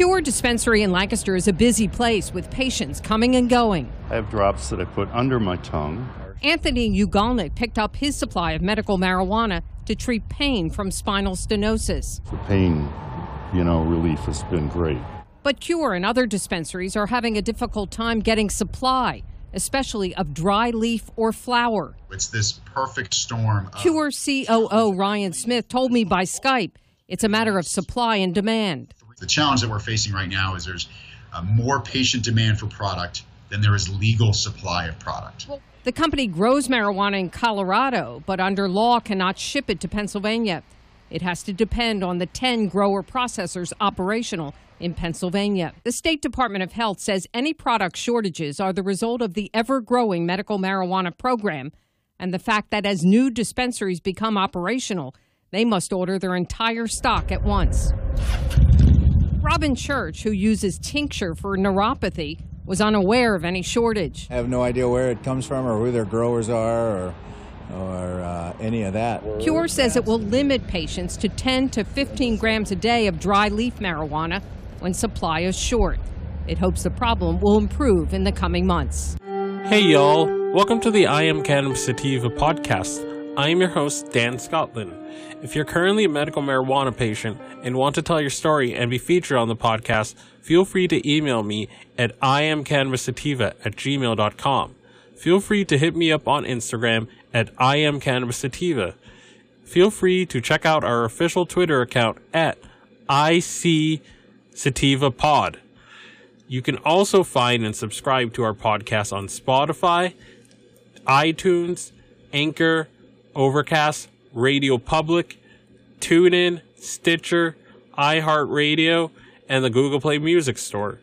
Cure Dispensary in Lancaster is a busy place with patients coming and going. I have drops that I put under my tongue. Anthony Ugalnik picked up his supply of medical marijuana to treat pain from spinal stenosis. The pain, you know, relief has been great. But Cure and other dispensaries are having a difficult time getting supply, especially of dry leaf or flower. It's this perfect storm. Of- Cure COO Ryan Smith told me by Skype it's a matter of supply and demand. The challenge that we're facing right now is there's uh, more patient demand for product than there is legal supply of product. The company grows marijuana in Colorado, but under law cannot ship it to Pennsylvania. It has to depend on the 10 grower processors operational in Pennsylvania. The State Department of Health says any product shortages are the result of the ever growing medical marijuana program and the fact that as new dispensaries become operational, they must order their entire stock at once. Robin Church, who uses tincture for neuropathy, was unaware of any shortage. I have no idea where it comes from or who their growers are or, or uh, any of that. Cure says it will limit patients to 10 to 15 grams a day of dry leaf marijuana when supply is short. It hopes the problem will improve in the coming months. Hey, y'all. Welcome to the I Am Cannabis Sativa podcast. I am your host, Dan Scotland. If you're currently a medical marijuana patient and want to tell your story and be featured on the podcast, feel free to email me at iamcannabissativa at gmail.com. Feel free to hit me up on Instagram at iamcannabissativa. Feel free to check out our official Twitter account at ICSativaPod. You can also find and subscribe to our podcast on Spotify, iTunes, Anchor, Overcast, Radio Public, TuneIn, Stitcher, iHeartRadio, and the Google Play Music Store.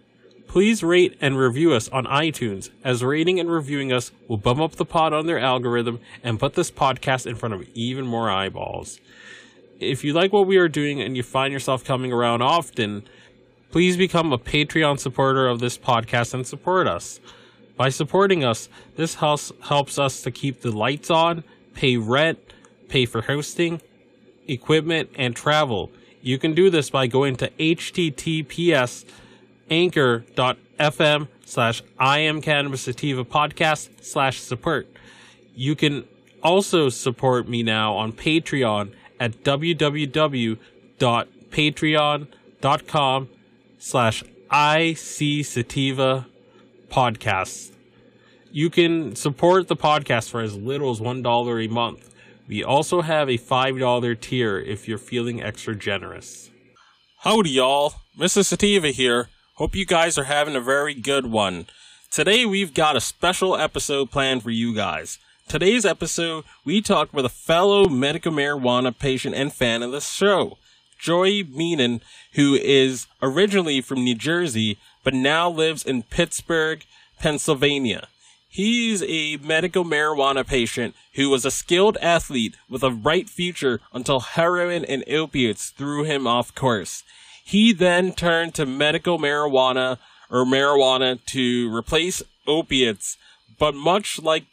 Please rate and review us on iTunes, as rating and reviewing us will bump up the pod on their algorithm and put this podcast in front of even more eyeballs. If you like what we are doing and you find yourself coming around often, please become a Patreon supporter of this podcast and support us. By supporting us, this helps helps us to keep the lights on, pay rent, pay for hosting, equipment, and travel. You can do this by going to https anchor.fm slash I am cannabis sativa podcast slash support. You can also support me now on Patreon at www.patreon.com slash IC Sativa. You can support the podcast for as little as $1 a month. We also have a $5 tier if you're feeling extra generous. Howdy, y'all. Mr. Sativa here. Hope you guys are having a very good one. Today, we've got a special episode planned for you guys. Today's episode, we talked with a fellow medical marijuana patient and fan of the show, Joey Meenan, who is originally from New Jersey, but now lives in Pittsburgh, Pennsylvania. He's a medical marijuana patient who was a skilled athlete with a bright future until heroin and opiates threw him off course. He then turned to medical marijuana or marijuana to replace opiates, but much like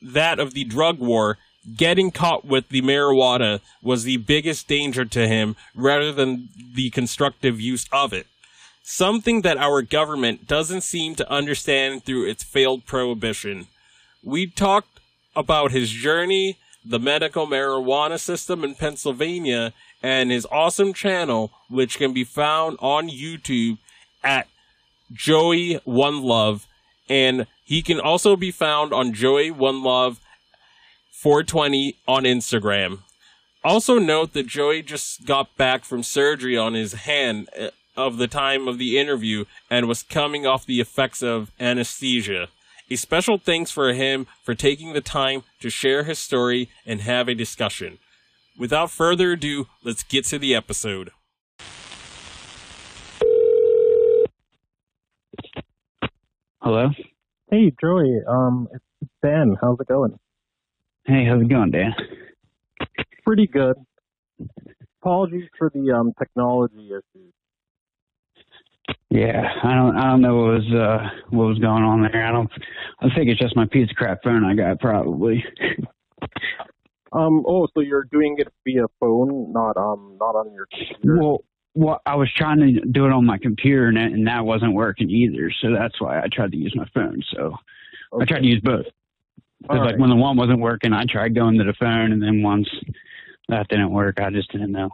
that of the drug war, getting caught with the marijuana was the biggest danger to him rather than the constructive use of it something that our government doesn't seem to understand through its failed prohibition. We talked about his journey, the medical marijuana system in Pennsylvania, and his awesome channel, which can be found on YouTube at Joey One Love, and he can also be found on Joey One Love 420 on Instagram. Also note that Joey just got back from surgery on his hand of the time of the interview and was coming off the effects of anesthesia. A special thanks for him for taking the time to share his story and have a discussion. Without further ado, let's get to the episode. Hello. Hey, Joey. Um, it's Ben. How's it going? Hey, how's it going, Dan? Pretty good. Apologies for the um technology issues. Yeah, I don't, I don't know what was, uh, what was going on there. I don't, I think it's just my piece of crap phone I got probably. Um. Oh, so you're doing it via phone, not um, not on your computer. Well, well, I was trying to do it on my computer and, and that wasn't working either. So that's why I tried to use my phone. So I tried to use both. Because like right. when the one wasn't working, I tried going to the phone, and then once that didn't work, I just didn't know.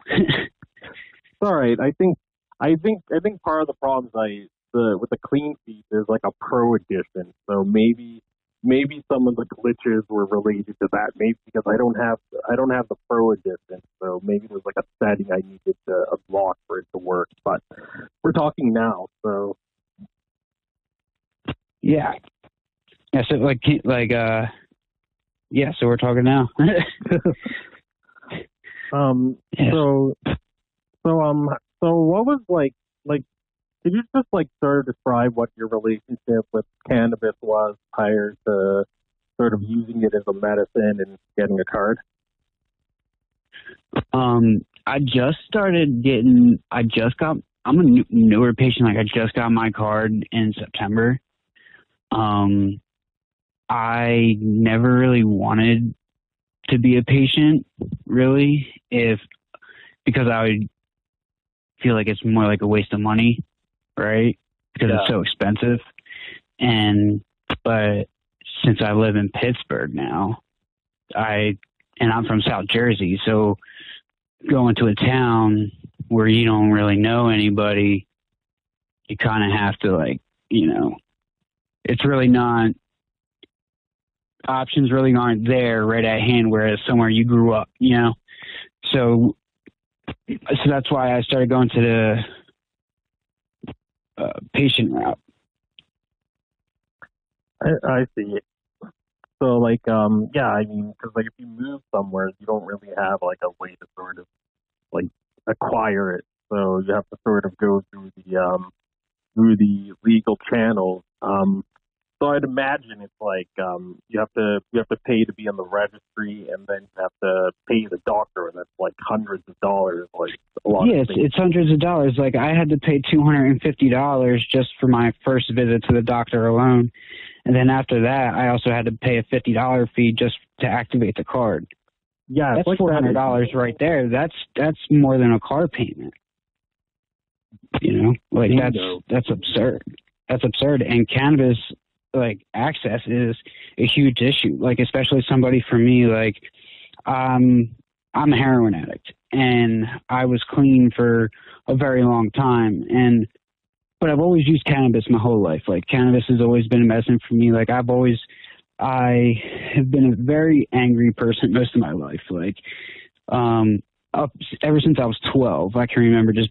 All right. I think I think I think part of the problem is I the with the clean feed there's like a pro edition. So maybe maybe some of the glitches were related to that. Maybe because I don't have I don't have the pro edition. So maybe there's like a setting I needed to unlock for it to work. But we're talking now, so yeah, yeah. So like like uh, yeah. So we're talking now. um Yeah. so so um so what was like like could you just like sort of describe what your relationship with cannabis was prior to sort of using it as a medicine and getting a card? Um, I just started getting. I just got. I'm a new, newer patient. Like I just got my card in September. Um, I never really wanted to be a patient, really, if because I feel like it's more like a waste of money, right? Because it's so expensive. And but since I live in Pittsburgh now, I and I'm from South Jersey, so going to a town where you don't really know anybody, you kind of have to like, you know, it's really not options really aren't there right at hand. Whereas somewhere you grew up, you know, so so that's why I started going to the uh, patient route. I, I see. So like um yeah, I mean because like if you move somewhere, you don't really have like a way to sort of like acquire it. So you have to sort of go through the um through the legal channels. Um, so I'd imagine it's like um you have to you have to pay to be on the registry, and then you have to pay the doctor, and that's like hundreds of dollars. Like a lot Yeah, it's, it's hundreds of dollars. Like I had to pay two hundred and fifty dollars just for my first visit to the doctor alone, and then after that, I also had to pay a fifty dollar fee just to activate the card. yeah, That's like four hundred dollars right there. That's that's more than a car payment. You know, like that's that's absurd. That's absurd. And cannabis like access is a huge issue. Like especially somebody for me, like um I'm a heroin addict and I was clean for a very long time and but I've always used cannabis my whole life. Like cannabis has always been a medicine for me. Like I've always I have been a very angry person most of my life. Like um up ever since I was 12, I can remember just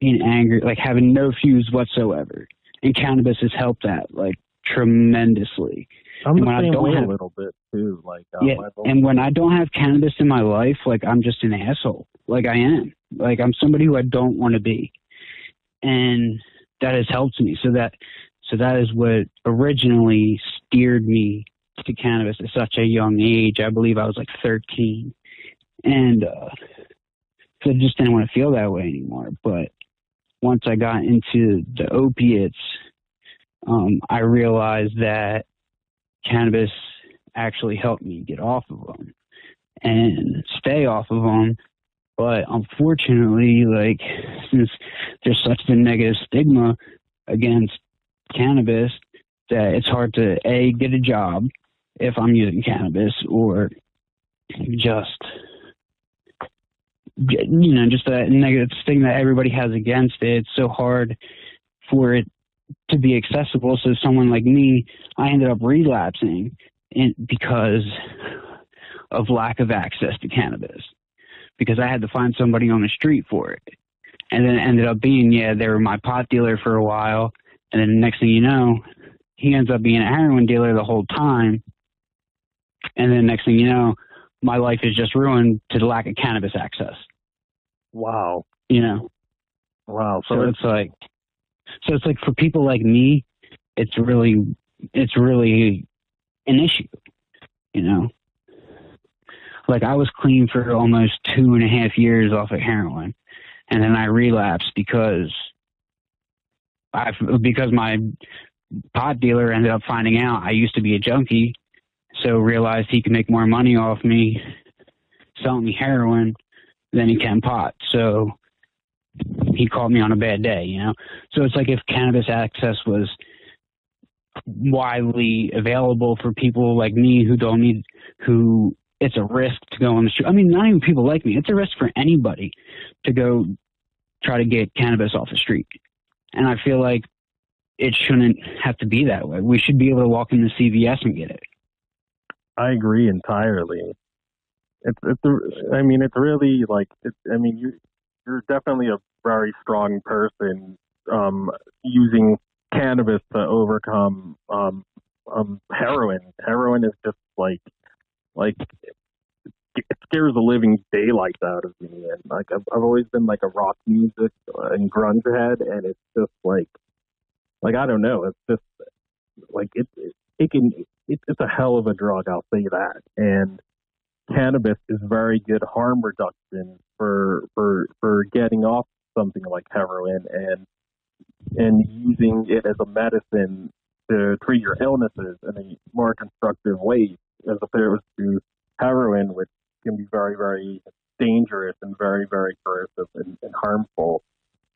being angry, like having no fuse whatsoever. And cannabis has helped that like tremendously. I'm the when I same way have- a little bit too. Like um, Yeah, and when I don't have cannabis in my life, like I'm just an asshole. Like I am. Like I'm somebody who I don't want to be. And that has helped me. So that so that is what originally steered me to cannabis at such a young age. I believe I was like 13. And uh so I just didn't want to feel that way anymore. But once I got into the opiates, um, I realized that cannabis actually helped me get off of them and stay off of them. But unfortunately, like since there's such a negative stigma against cannabis, that it's hard to a get a job if I'm using cannabis or just you know just that negative stigma that everybody has against it. It's so hard for it to be accessible. So someone like me, I ended up relapsing in, because of lack of access to cannabis. Because I had to find somebody on the street for it. And then it ended up being, yeah, they were my pot dealer for a while. And then the next thing you know, he ends up being a heroin dealer the whole time. And then next thing you know, my life is just ruined to the lack of cannabis access. wow, You know? wow. So So it's like, so it's like for people like me, it's really, it's really an issue, you know. Like I was clean for almost two and a half years off of heroin, and then I relapsed because I because my pot dealer ended up finding out I used to be a junkie, so realized he could make more money off me selling me heroin than he can pot. So he caught me on a bad day, you know. So it's like if cannabis access was widely available for people like me who don't need who it's a risk to go on the street. I mean, not even people like me. It's a risk for anybody to go try to get cannabis off the street. And I feel like it shouldn't have to be that way. We should be able to walk into CVS and get it. I agree entirely. It's it's I mean it's really like it's, I mean you you're definitely a very strong person um using cannabis to overcome um um heroin. Heroin is just like like it scares the living daylights out of me and like I've, I've always been like a rock music and grunge head and it's just like like I don't know. It's just like it it, it can it, it's a hell of a drug I'll say that. And cannabis is very good harm reduction for for for getting off something like heroin and and using it as a medicine to treat your illnesses in a more constructive way as opposed to heroin, which can be very, very dangerous and very, very corrosive and, and harmful.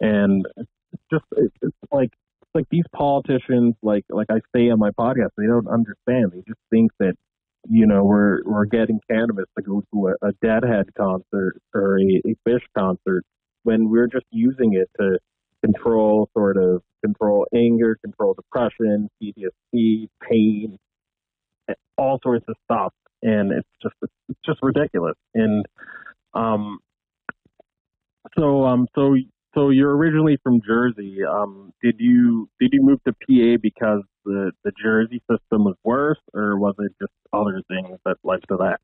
And it's just it's, it's like like these politicians, like like I say on my podcast, they don't understand. They just think that you know we're we're getting cannabis to go to a, a Deadhead concert or a, a Phish concert when we're just using it to control sort of control anger, control depression, PTSD, pain, all sorts of stuff, and it's just it's just ridiculous. And um, so um, so so you're originally from Jersey. Um, did you did you move to PA because the the Jersey system was worse, or was it just other things that led to that?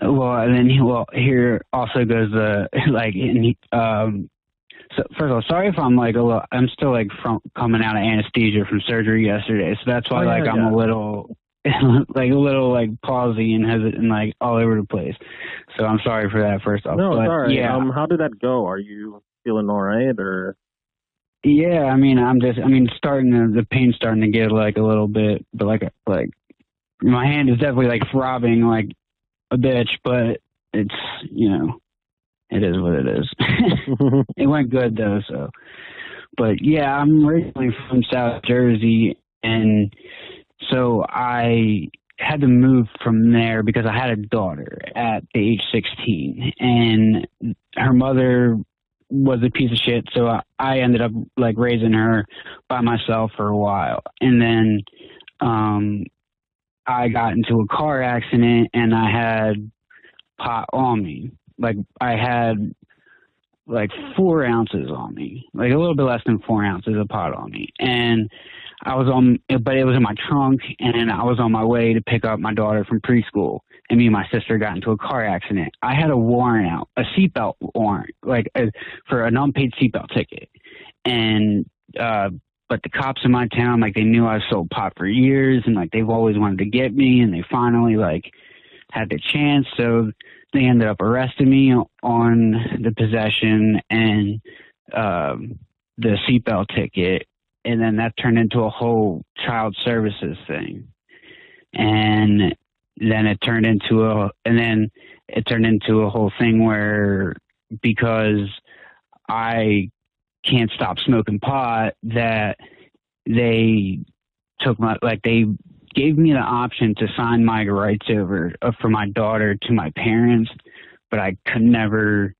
Well, and then well here also goes the like in, um so first of all, sorry if I'm like a little. I'm still like from coming out of anesthesia from surgery yesterday, so that's why Oh, yeah, like I'm a little like a little like palsy and hesitant and like all over the place. So I'm sorry for that. First off, No, but sorry. yeah, Um, how did that go? Are you feeling all right, or yeah. I mean, I'm just. I mean, starting to, the pain's starting to get like a little bit, but like like my hand is definitely like throbbing like a bitch, but it's you know it is what it is. it went good though, so. But yeah, I'm originally from South Jersey, and so I had to move from there because I had a daughter at the age 16, and her mother was a piece of shit. So I, I ended up like raising her by myself for a while, and then um, I got into a car accident, and I had pot on me. Like I had like four ounces on me, like a little bit less than four ounces of pot on me, and I was on, but it was in my trunk, and I was on my way to pick up my daughter from preschool, and me and my sister got into a car accident. I had a warrant out, a seatbelt warrant, like a, for an unpaid seatbelt ticket, and uh, but the cops in my town, like they knew I sold pot for years, and like they've always wanted to get me, and they finally like had the chance, so they ended up arresting me on the possession and um, the seatbelt ticket, and then that turned into a whole child services thing, and then it turned into a, and then it turned into a whole thing where because I can't stop smoking pot, that they took my like they gave me the option to sign my rights over uh, for my daughter to my parents, but I could never.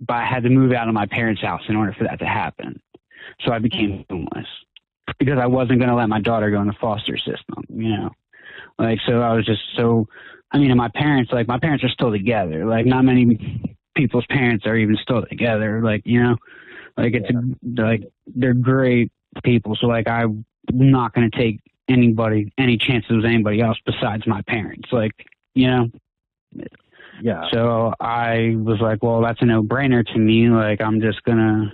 But I had to move out of my parents' house in order for that to happen. So I became homeless because I wasn't going to let my daughter go in the foster system. You know, like so I was just so. I mean, and my parents, like my parents are still together. Like not many people's parents are even still together. Like you know, like it's a, like they're great people. So like I'm not going to take anybody any chances with anybody else besides my parents. Like you know. yeah, So I was like, well, that's a no brainer to me. Like, I'm just gonna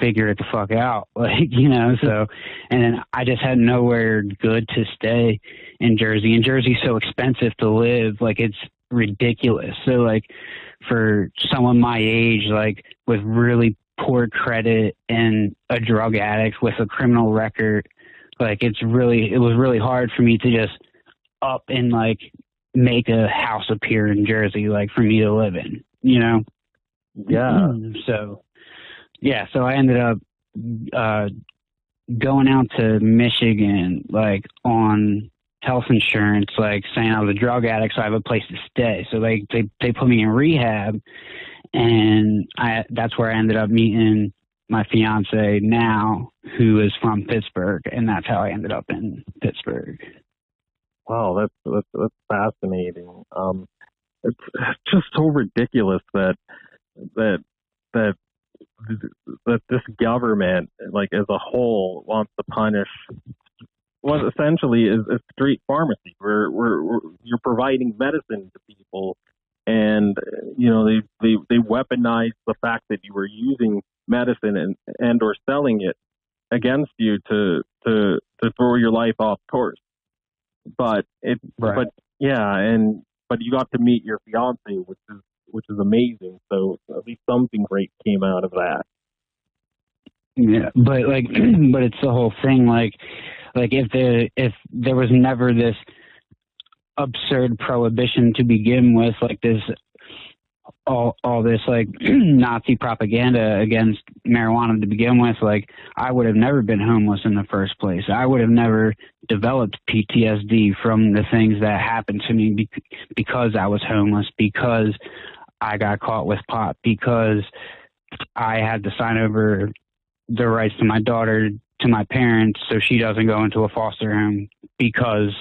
figure it the fuck out. Like, you know, so, and then I just had nowhere good to stay in Jersey. And Jersey's so expensive to live. Like, it's ridiculous. So, like, for someone my age, like, with really poor credit and a drug addict with a criminal record, like, it's really, it was really hard for me to just up and, like, make a house appear in Jersey, like for me to live in, you know? yeah. So, yeah, so I ended up uh, going out to Michigan, like on health insurance, like saying I was a drug addict, so I have a place to stay. So they they they put me in rehab, and I that's where I ended up meeting my fiance now, who is from Pittsburgh, and that's how I ended up in Pittsburgh. Wow, that's that's, that's fascinating. Um, it's, just so ridiculous that that that that this government, like as a whole, wants to punish what essentially is a street pharmacy. Where we're you're providing medicine to people, and you know they they they weaponize the fact that you were using medicine and and or selling it against you to to to throw your life off course. But it Right. but yeah, and but you got to meet your fiance, which is which is amazing. So at least something great came out of that. Yeah, but like, but it's the whole thing. Like, like if the if there was never this absurd prohibition to begin with, like this, all all this like Nazi propaganda against marijuana to begin with, like I would have never been homeless in the first place. I would have never developed PTSD from the things that happened to me bec- because I was homeless, because I got caught with pot, because I had to sign over the rights to my daughter to my parents so she doesn't go into a foster home because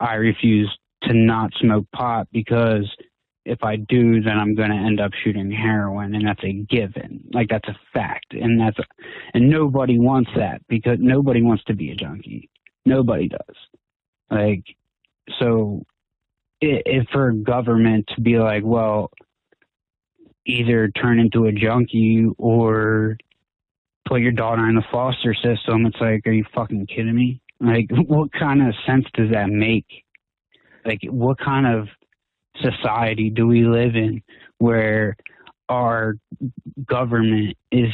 I refuse to not smoke pot because if I do then I'm going to end up shooting heroin and that's a given like that's a fact and that's a, and nobody wants that because nobody wants to be a junkie nobody does like so if for government to be like well either turn into a junkie or put your daughter in the foster system, it's like, are you fucking kidding me? Like, what kind of sense does that make? Like, what kind of society do we live in where our government is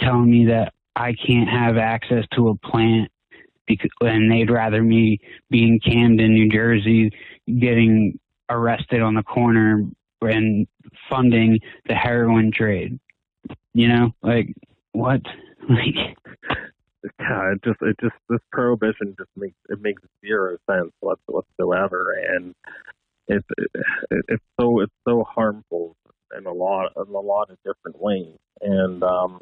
telling me that I can't have access to a plant because, and they'd rather me be in Camden, New Jersey, getting arrested on the corner and funding the heroin trade? You know, like, what? Like, Yeah, it just it just this prohibition just makes it makes zero sense whatsoever, and it's it, it's so it's so harmful in a lot in a lot of different ways. And um,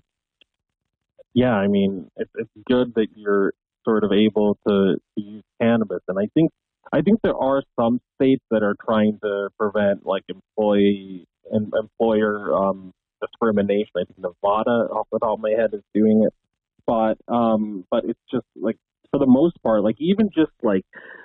yeah, I mean it's it's good that you're sort of able to, to use cannabis, and I think I think there are some states that are trying to prevent like employee and employer um, discrimination. I think Nevada, off the top of my head, is doing it but um but it's just like for the most part like even just like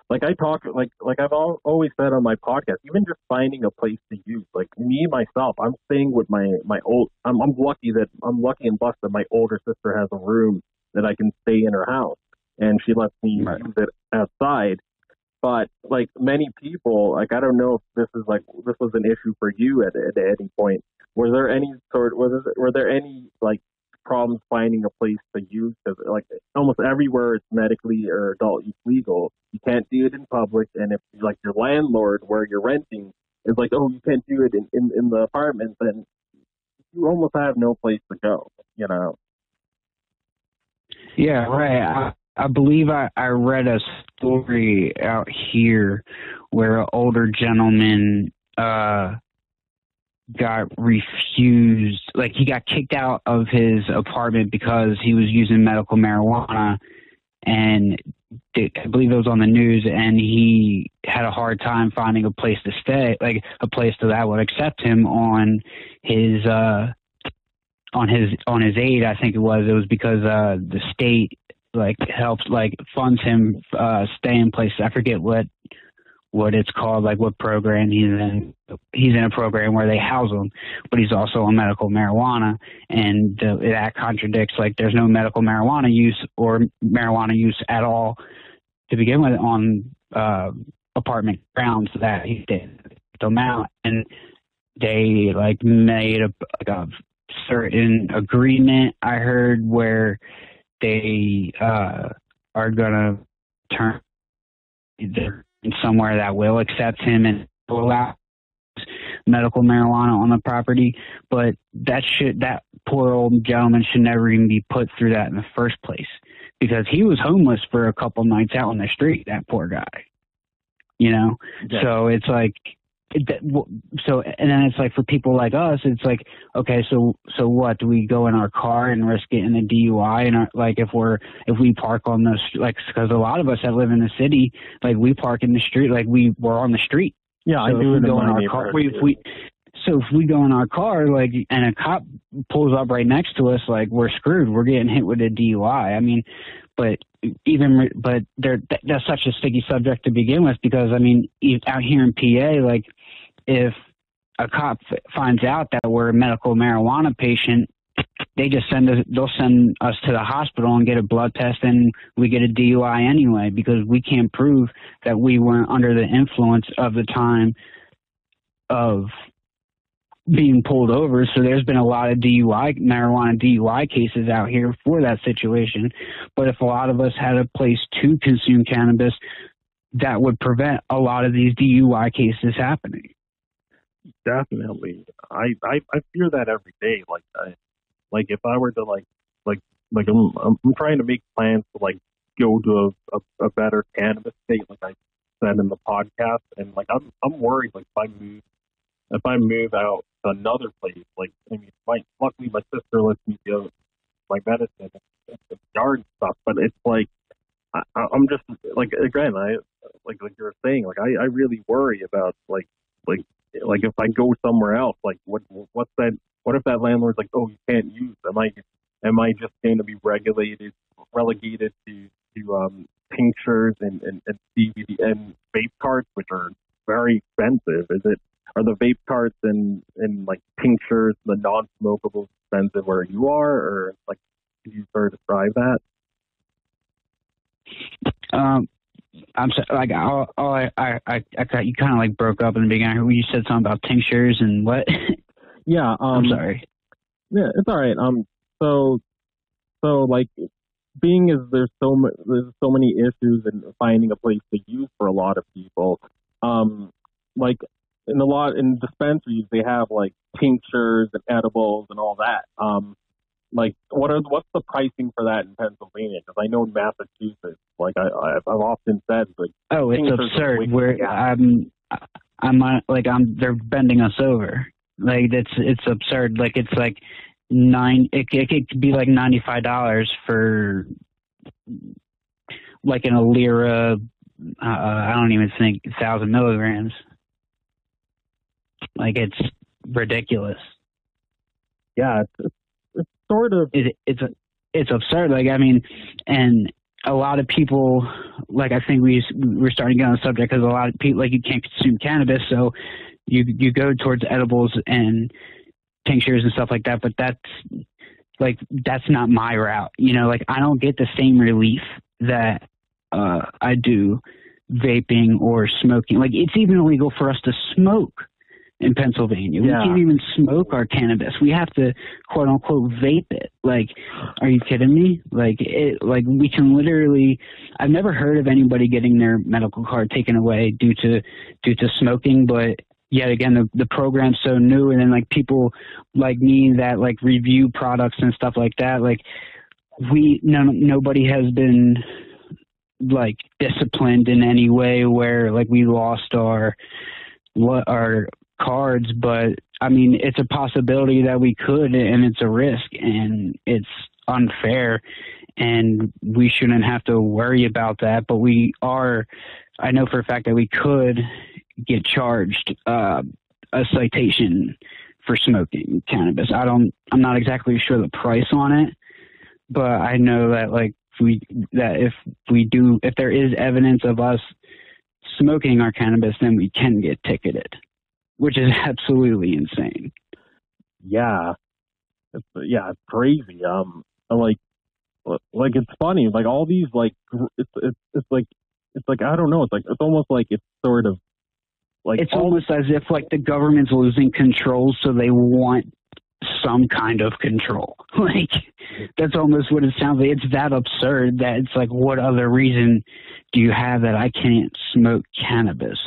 like I talk like like I've al- always said on my podcast even just finding a place to use like me myself I'm staying with my my old I'm I'm lucky that I'm lucky and blessed that my older sister has a room that I can stay in her house and she lets me Right. use it outside but like many people like I don't know if this is like this was an issue for you at at any point were there any sort Was there, were there any like problems finding a place to use because like almost everywhere it's medically or adult use legal you can't do it in public and if like your landlord where you're renting is like oh you can't do it in in, in the apartment then you almost have no place to go you know Yeah, right. I, I believe I, I read a story out here where an older gentleman uh got refused like he got kicked out of his apartment because he was using medical marijuana. And it, I believe it was on the news and he had a hard time finding a place to stay like a place that would accept him on his uh on his on his aid I think it was. It was because uh the state like helps like funds him uh stay in place. I forget what what it's called like what program he's in he's in a program where they house him but he's also on medical marijuana and uh, that contradicts like there's no medical marijuana use or marijuana use at all to begin with on uh apartment grounds that he did them out and they like made a like a certain agreement I heard where they uh are gonna turn they're in somewhere that will accept him and allow medical marijuana on the property, but that should that poor old gentleman should never even be put through that in the first place because he was homeless for a couple nights out on the street. That poor guy, you know. Yeah. So it's like so and then it's like for people like us it's like okay so so what? Do we go in our car and risk getting a DUI and our, like if we're if we park on the like because a lot of us that live in the city like we park in the street like we we're on the street. Yeah so I do if we in go in our car we, if we so if we go in our car like and a cop pulls up right next to us like we're screwed. We're getting hit with a DUI I mean but even but there that's such a sticky subject to begin with because I mean out here in PA like if a cop finds out that we're a medical marijuana patient they just send us they'll send us to the hospital and get a blood test and we get a DUI anyway because we can't prove that we weren't under the influence of the time of being pulled over. So there's been a lot of DUI, marijuana DUI cases out here for that situation. But if a lot of us had a place to consume cannabis, that would prevent a lot of these DUI cases happening. definitely I, I i fear that every day like I, like if i were to like like like i'm i'm, trying to make plans to like go to a, a, a better cannabis state like i said in the podcast and like i'm i'm worried like if i move if i move out to another place like i mean my luckily my sister lets me go my medicine and, yard stuff but it's like I, I'm just like again I like like you were saying like I, I really worry about like like like if I go somewhere else, like what what's that? What if that landlord's like, oh, you can't use? Am I am I just going to be regulated, relegated to to um, tinctures and and, and CBD and vape carts, which are very expensive? Is it are the vape carts and and like tinctures, the non-smokables expensive where you are, or like can you sort of describe that? Um, I'm so, like all, all I, I I I got you kind of like broke up in the beginning. You said something about tinctures and what? Yeah, um, I'm sorry. Yeah, it's all right. Um, so, so like, being as there's so ma- there's so many issues in finding a place to use for a lot of people. Um, like in a lot in dispensaries, they have like tinctures and edibles and all that. Um, like what are what's the pricing for that in Pennsylvania? Because I know in Massachusetts, like I I've I've often said, like Oh, it's absurd. We're I'm I'm on, like I'm they're bending us over. Like it's it's absurd. Like it's like nine. It, it could be like ninety five dollars for like an Ilera. Uh, I don't even think thousand milligrams. Like it's ridiculous. yeah, it's, it's, sort of it, it's it's absurd. Like I mean, and a lot of people, like I think we we're starting to get on the subject because a lot of people like you can't consume cannabis, so you you go towards edibles and tinctures and stuff like that. But that's like that's not my route. You know, like I don't get the same relief that uh, I do vaping or smoking. Like it's even illegal for us to smoke in Pennsylvania. Yeah. We can't even smoke our cannabis. We have to quote unquote vape it. Like, are you kidding me? Like it like we can literally I've never heard of anybody getting their medical card taken away due to due to smoking, but yet again the the program's so new and then like people like me that like review products and stuff like that, like we no nobody has been like disciplined in any way where like we lost our what our cards but i mean it's a possibility that we could and it's a risk and it's unfair and we shouldn't have to worry about that. But we are i know for a fact that we could get charged uh, a citation for smoking cannabis. I don't i'm not exactly sure the price on it but i know that like we that if we do if there is evidence of us smoking our cannabis then we can get ticketed which is absolutely insane yeah, it's, yeah, it's crazy. Um, like, like it's funny. Like all these, like it's it's it's like it's like I don't know. It's like it's almost like it's sort of like it's almost as if like the government's losing control so they want some kind of control like that's almost what it sounds like it's that absurd that it's like what other reason do you have that i can't smoke cannabis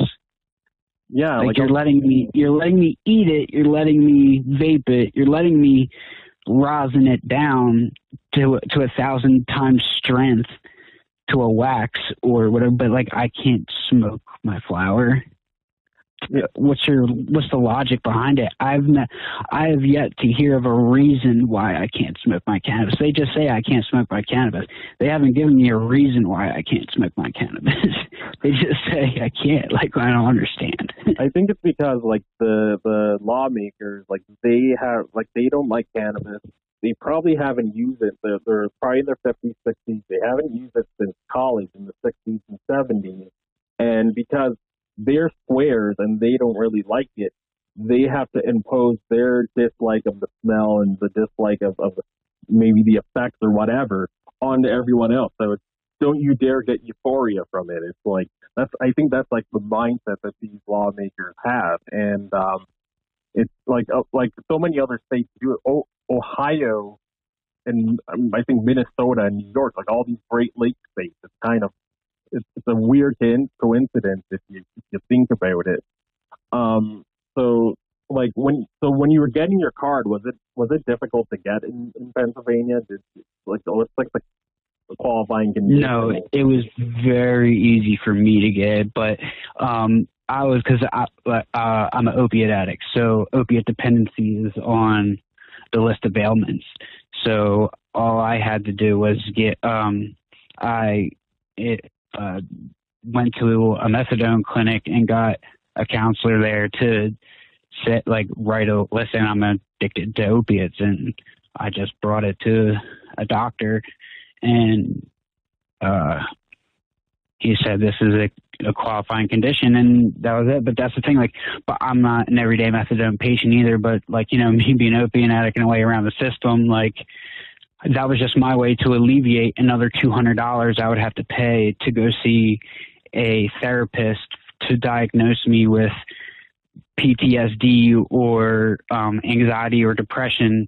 yeah, like, like you're letting me you're letting me eat it you're letting me vape it you're letting me rosin it down to to a thousand times strength to a wax or whatever but like i can't smoke my flower. What's your what's the logic behind it i've not, i have yet to hear of a reason why i can't smoke my cannabis they just say i can't smoke my cannabis they haven't given me a reason why i can't smoke my cannabis they just say i can't like i don't understand I think it's because like the the lawmakers like they have like they don't like cannabis. They probably haven't used it. They're, they're probably in their fifties, sixties. They haven't used it since college in the sixties and seventies. And because they're squares and they don't really like it, they have to impose their dislike of the smell and the dislike of, of maybe the effects or whatever onto everyone else. So it's don't you dare get euphoria from it. It's like that's I think that's like the mindset that these lawmakers have, and um, it's like uh, like so many other states do it. O- Ohio and um, I think Minnesota and New York, like all these Great Lakes states, it's kind of it's, it's a weird co- coincidence if you if you think about it. Um, so like when so when you were getting your card, was it was it difficult to get in, in Pennsylvania? Did like what's like the qualifying condition? No, it was very easy for me to get, but um, I was because I, uh, I'm an opiate addict, so opiate dependency is on the list of ailments. So all I had to do was get um, I it uh, went to a methadone clinic and got a counselor there to sit like write a listen I'm addicted to opiates and I just brought it to a doctor and uh, he said this is a, a qualifying condition, and that was it. But that's the thing, like, but I'm not an everyday methadone patient either. But like, you know, me being an opiate addict and way around the system, like, that was just my way to alleviate another two hundred dollars I would have to pay to go see a therapist to diagnose me with PTSD or um, anxiety or depression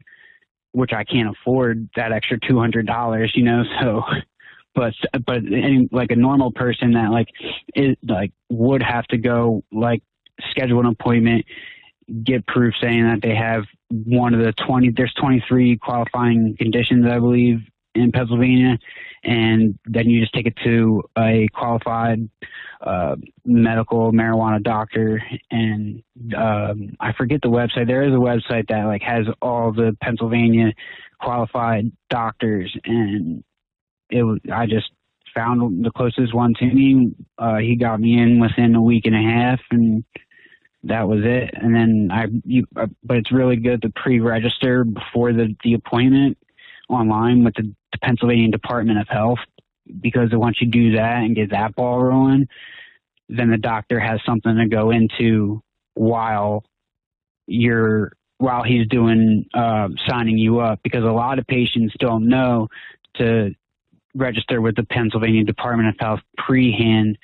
which I can't afford that extra two hundred dollars, you know. So, but but any, like a normal person that like is like would have to go like schedule an appointment, get proof saying that they have one of the twenty. There's twenty three qualifying conditions, I believe, in Pennsylvania, and then you just take it to a qualified uh, medical marijuana doctor, and um, I forget the website. There is a website that like has all the Pennsylvania qualified doctors, and it was I just found the closest one to me. Uh, he got me in within a week and a half, and that was it. And then I, you, uh, but it's really good to pre-register before the the appointment online with the, Pennsylvania Department of Health because once you do that and get that ball rolling, then the doctor has something to go into while you're while he's doing uh, signing you up because a lot of patients don't know to register with the Pennsylvania Department of Health pre-hand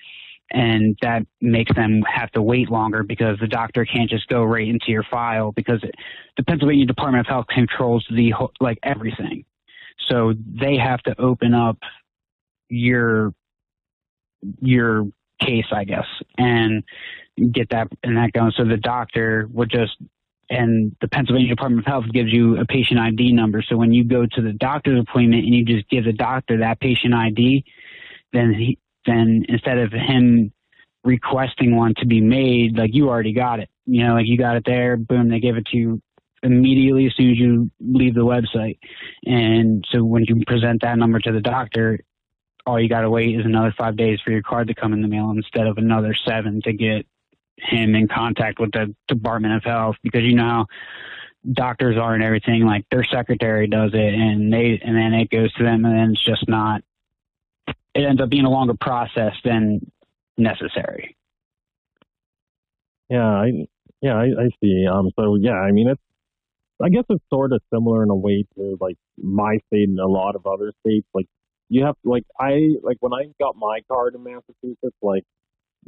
and that makes them have to wait longer because the doctor can't just go right into your file because it, the Pennsylvania Department of Health controls the whole, like everything. So they have to open up your your case, I guess, and get that and that going. So the doctor would just and the Pennsylvania Department of Health gives you a patient ID number. So when you go to the doctor's appointment and you just give the doctor that patient ID, then he then instead of him requesting one to be made, like you already got it. You know, like you got it there, boom, they give it to you immediately as soon as you leave the website. And so when you present that number to the doctor, all you got to wait is another five days for your card to come in the mail instead of another seven to get him in contact with the Department of Health because you know how doctors are and everything like their secretary does it and they and then it goes to them and then it's just not it ends up being a longer process than necessary. Yeah, I yeah, I, I see. Um, so yeah, I mean, it's I guess it's sort of similar in a way to like my state and a lot of other states. Like you have like I like when I got my card in Massachusetts, like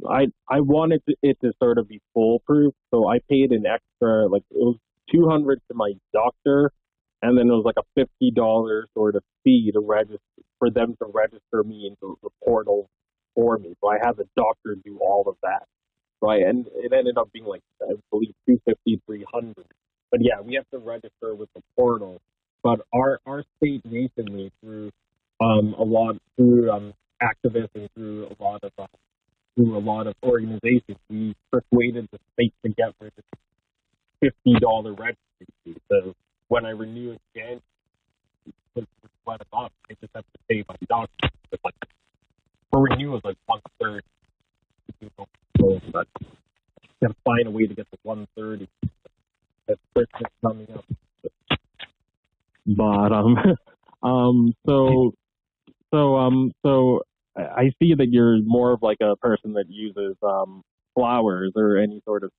I I wanted it to sort of be foolproof, so I paid an extra like it was two hundred to my doctor, and then it was like a fifty dollars sort of fee to register for them to register me into the portal for me. So I had the doctor do all of that. right? And it ended up being like I believe 250, 300. But yeah, we have to register with the portal. But our our state recently through um, a lot through um, activists and through a lot of uh, through a lot of organizations, we persuaded the state to get rid of fifty dollar registry fee. So when I renew again, let it off. I just have to pay my doctor. But like for renewal, like one third. But gotta find a way to get to one thirty. That's Christmas coming up. But um, um, so so um, so I see that you're more of like a person that uses um flowers or any sort of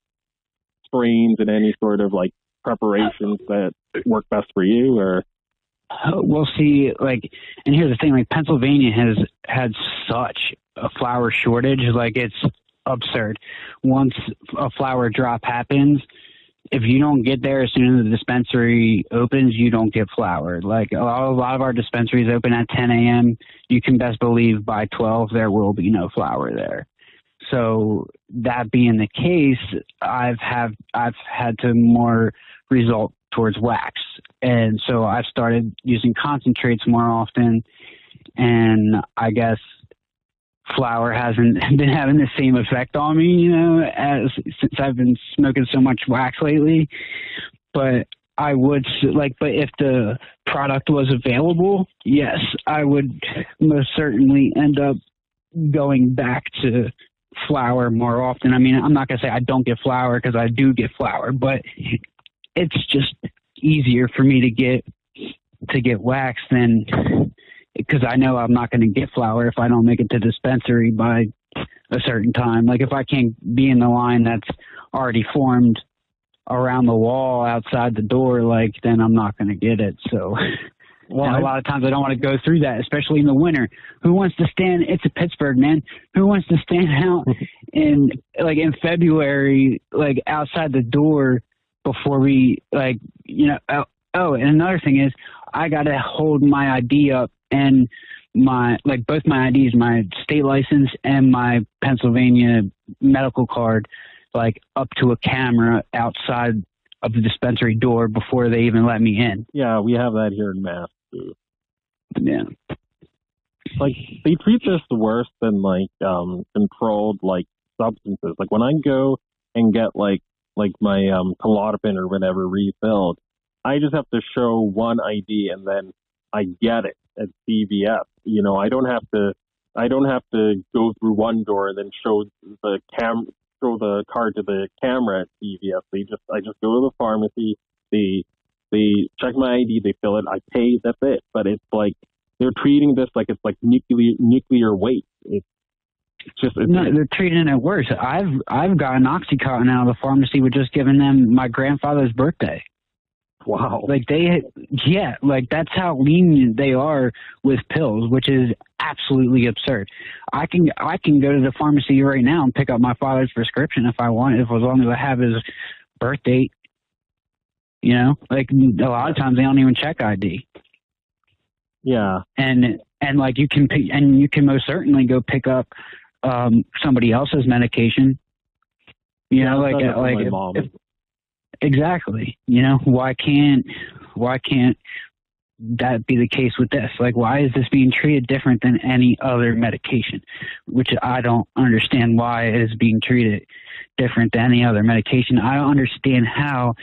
strains and any sort of like preparations that work best for you, or? Uh, we'll see like and here's the thing like pennsylvania has had such a flower shortage like it's absurd. Once a flower drop happens if you don't get there as soon as the dispensary opens you don't get flower like a lot, of our dispensaries open at 10 a.m you can best believe by 12 there will be no flower there so that being the case i've have i've had to more result towards wax. And so I've started using concentrates more often. And I guess flower hasn't been having the same effect on me, you know, as since I've been smoking so much wax lately. But I would like, but if the product was available, yes, I would most certainly end up going back to flower more often. I mean, I'm not gonna say I don't get flower because I do get flower, but it's just easier for me to get to get wax than because I know I'm not going to get flower if I don't make it to dispensary by a certain time. Like if I can't be in the line that's already formed around the wall outside the door, like then I'm not going to get it. So. Well, and a lot of times I don't want to go through that, especially in the winter. Who wants to stand? It's a Pittsburgh, man. Who wants to stand out in like in February, like outside the door before we like you know oh, oh and another thing is i got to hold my id up and my like both my ids my state license and my pennsylvania medical card like up to a camera outside of the dispensary door before they even let me in yeah we have that here in mass yeah like they treat this worse than like um controlled like substances like when i go and get like like my um Klonopin or whatever refilled, I just have to show one ID and then I get it at CVS. You know, I don't have to I don't have to go through one door and then show the cam show the card to the camera at CVS. They just I just go to the pharmacy, they they check my ID, they fill it, I pay, that's it. But it's like they're treating this like it's like nuclear nuclear waste. It's just no, they're treating it worse. I've I've gotten OxyContin out of the pharmacy with just giving them my grandfather's birthday. Wow. Like they, yeah, like that's how lenient they are with pills, which is absolutely absurd. I can I can go to the pharmacy right now and pick up my father's prescription if I want, if as long as I have his birth date. You know, like a lot of times they don't even check ID. Yeah. And and like you can pick, and you can most certainly go pick up um, somebody else's medication. You yeah, know, like like if, if, exactly. You know, why can't why can't that be the case with this? Like, why is this being treated different than any other medication? Which I don't understand why it is being treated different than any other medication. I don't understand how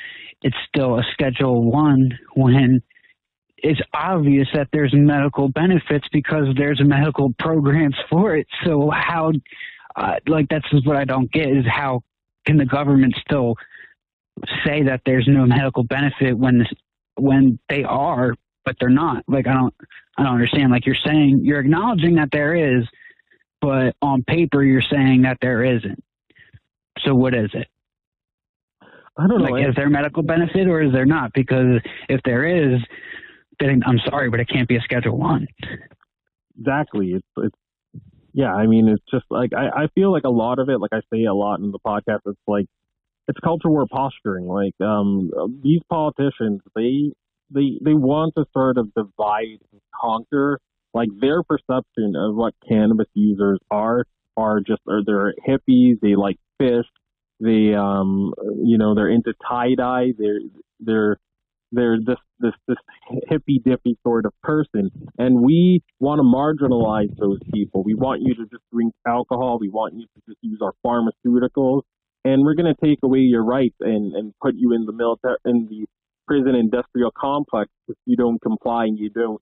it's still a Schedule One when it's obvious that there's medical benefits because there's medical programs for it. So how, uh, like that's what I don't get is how can the government still say that there's no medical benefit when when they are, but they're not. Like I don't, I don't understand. Like you're saying, you're acknowledging that there is, but on paper you're saying that there isn't. So what is it? I don't know. Like, is there medical benefit or is there not? Because if there is, then I'm sorry, but it can't be a Schedule One. Exactly. It's it's yeah. I mean, it's just like I I feel like a lot of it, like I say a lot in the podcast, it's like it's culture war posturing. Like um these politicians, they they they want to sort of divide and conquer. Like their perception of what cannabis users are are just are they're hippies. They like Phish. They um you know they're into tie dye. They're they're they're this this this hippy dippy sort of person, and we want to marginalize those people. We want you to just drink alcohol. We want you to just use our pharmaceuticals, and we're going to take away your rights and and put you in the military in the prison industrial complex if you don't comply and you don't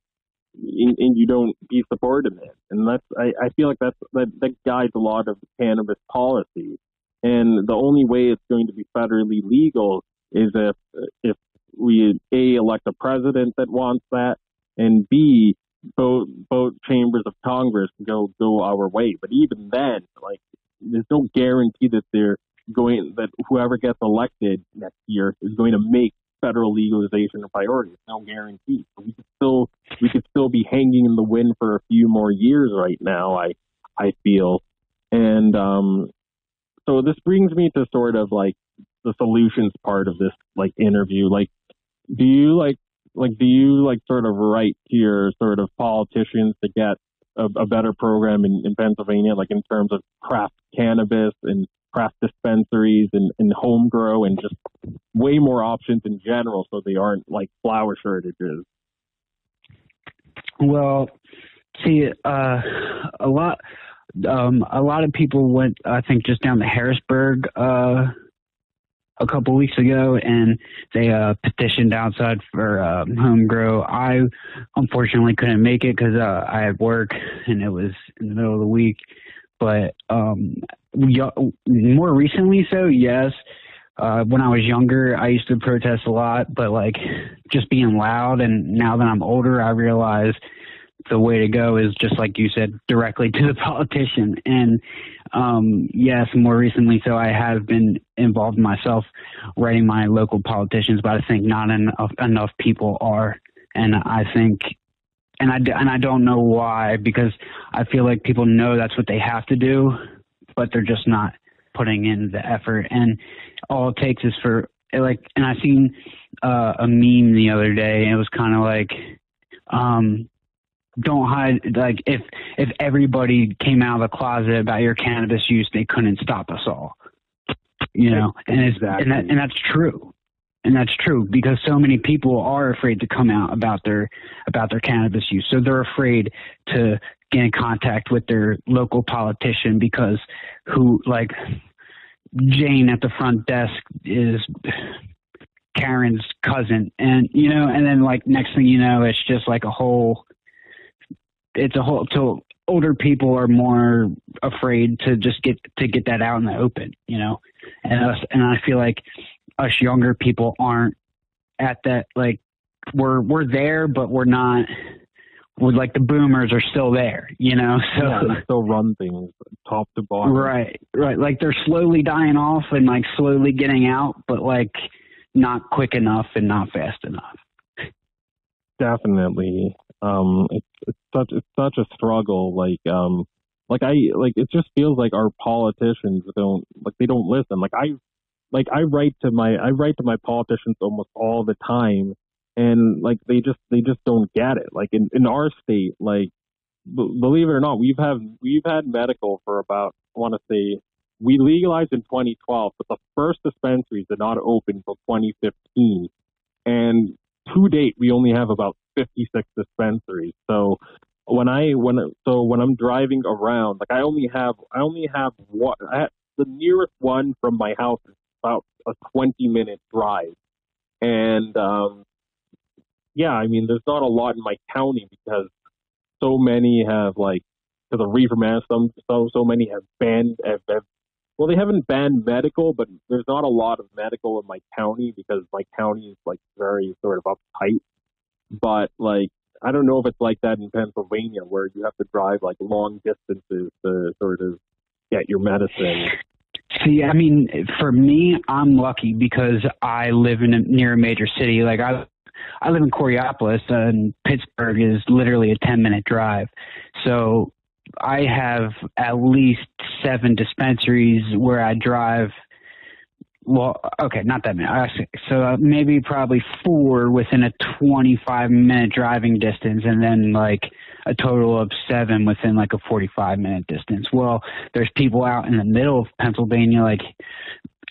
and, and you don't be subordinate. And that's I, I feel like that's that, that guides a lot of cannabis policy. And the only way it's going to be federally legal is if if we a elect a president that wants that, and b both both chambers of Congress go go our way. But even then, like there's no guarantee that they're going that whoever gets elected next year is going to make federal legalization a priority. It's no guarantee. So we could still we could still be hanging in the wind for a few more years right now. I I feel, and um, so this brings me to sort of like the solutions part of this like interview. Like, do you like like do you like sort of write to your sort of politicians to get a, a better program in, in Pennsylvania, like in terms of craft cannabis and craft dispensaries and, and home grow and just way more options in general so they aren't like flower shortages? Well, see, uh, a lot, um, a lot of people went, I think, just down to Harrisburg uh, a couple weeks ago, and they uh, petitioned outside for uh, home grow. I unfortunately couldn't make it because uh, I had work, and it was in the middle of the week. But um, more recently, so yes. Uh, when I was younger, I used to protest a lot, but like just being loud. And now that I'm older, I realize the way to go is just like you said, directly to the politician. And um, yes, more recently, so I have been involved myself writing my local politicians, but I think not enough enough people are. And I think, and I and I don't know why because I feel like people know that's what they have to do, but they're just not putting in the effort. And all it takes is for like, and I seen uh, a meme the other day, and it was kind of like, um, don't hide. Like if if everybody came out of the closet about your cannabis use, they couldn't stop us all. You know, and it's exactly. and that and that's true. And that's true because so many people are afraid to come out about their about their cannabis use. So they're afraid to get in contact with their local politician because who like Jane at the front desk is Karen's cousin and you know and then like next thing you know it's just like a whole it's a whole so older people are more afraid to just get to get that out in the open you know and us and I feel like us younger people aren't at that like we're we're there but we're not with like the boomers are still there, you know. So yeah, they still run things top to bottom. Right, right. Like they're slowly dying off and like slowly getting out, but like not quick enough and not fast enough. Definitely. Um it's it's such it's such a struggle. Like um like I like it just feels like our politicians don't like they don't listen. Like I like I write to my I write to my politicians almost all the time and like they just they just don't get it. Like in in our state, like b- believe it or not, we've had we've had medical for about I want to say we legalized in 2012, but the first dispensaries did not open until 2015, and to date we only have about 56 dispensaries. So when I when so when I'm driving around, like I only have I only have what the nearest one from my house is about a 20 minute drive, and um, yeah, I mean, there's not a lot in my county because so many have like to the reefer man. Some so so many have banned. Have, have, well, they haven't banned medical, but there's not a lot of medical in my county because my county is like very sort of uptight. But like, I don't know if it's like that in Pennsylvania where you have to drive like long distances to sort of get your medicine. See, I mean, for me, I'm lucky because I live in a, near a major city. Like I I live in Coraopolis, and Pittsburgh is literally a 10 minute drive. So I have at least seven dispensaries where I drive well, okay, not that many. So uh, maybe probably four within a 25 minute driving distance, and then like a total of seven within like a 45 minute distance. Well, there's people out in the middle of Pennsylvania, like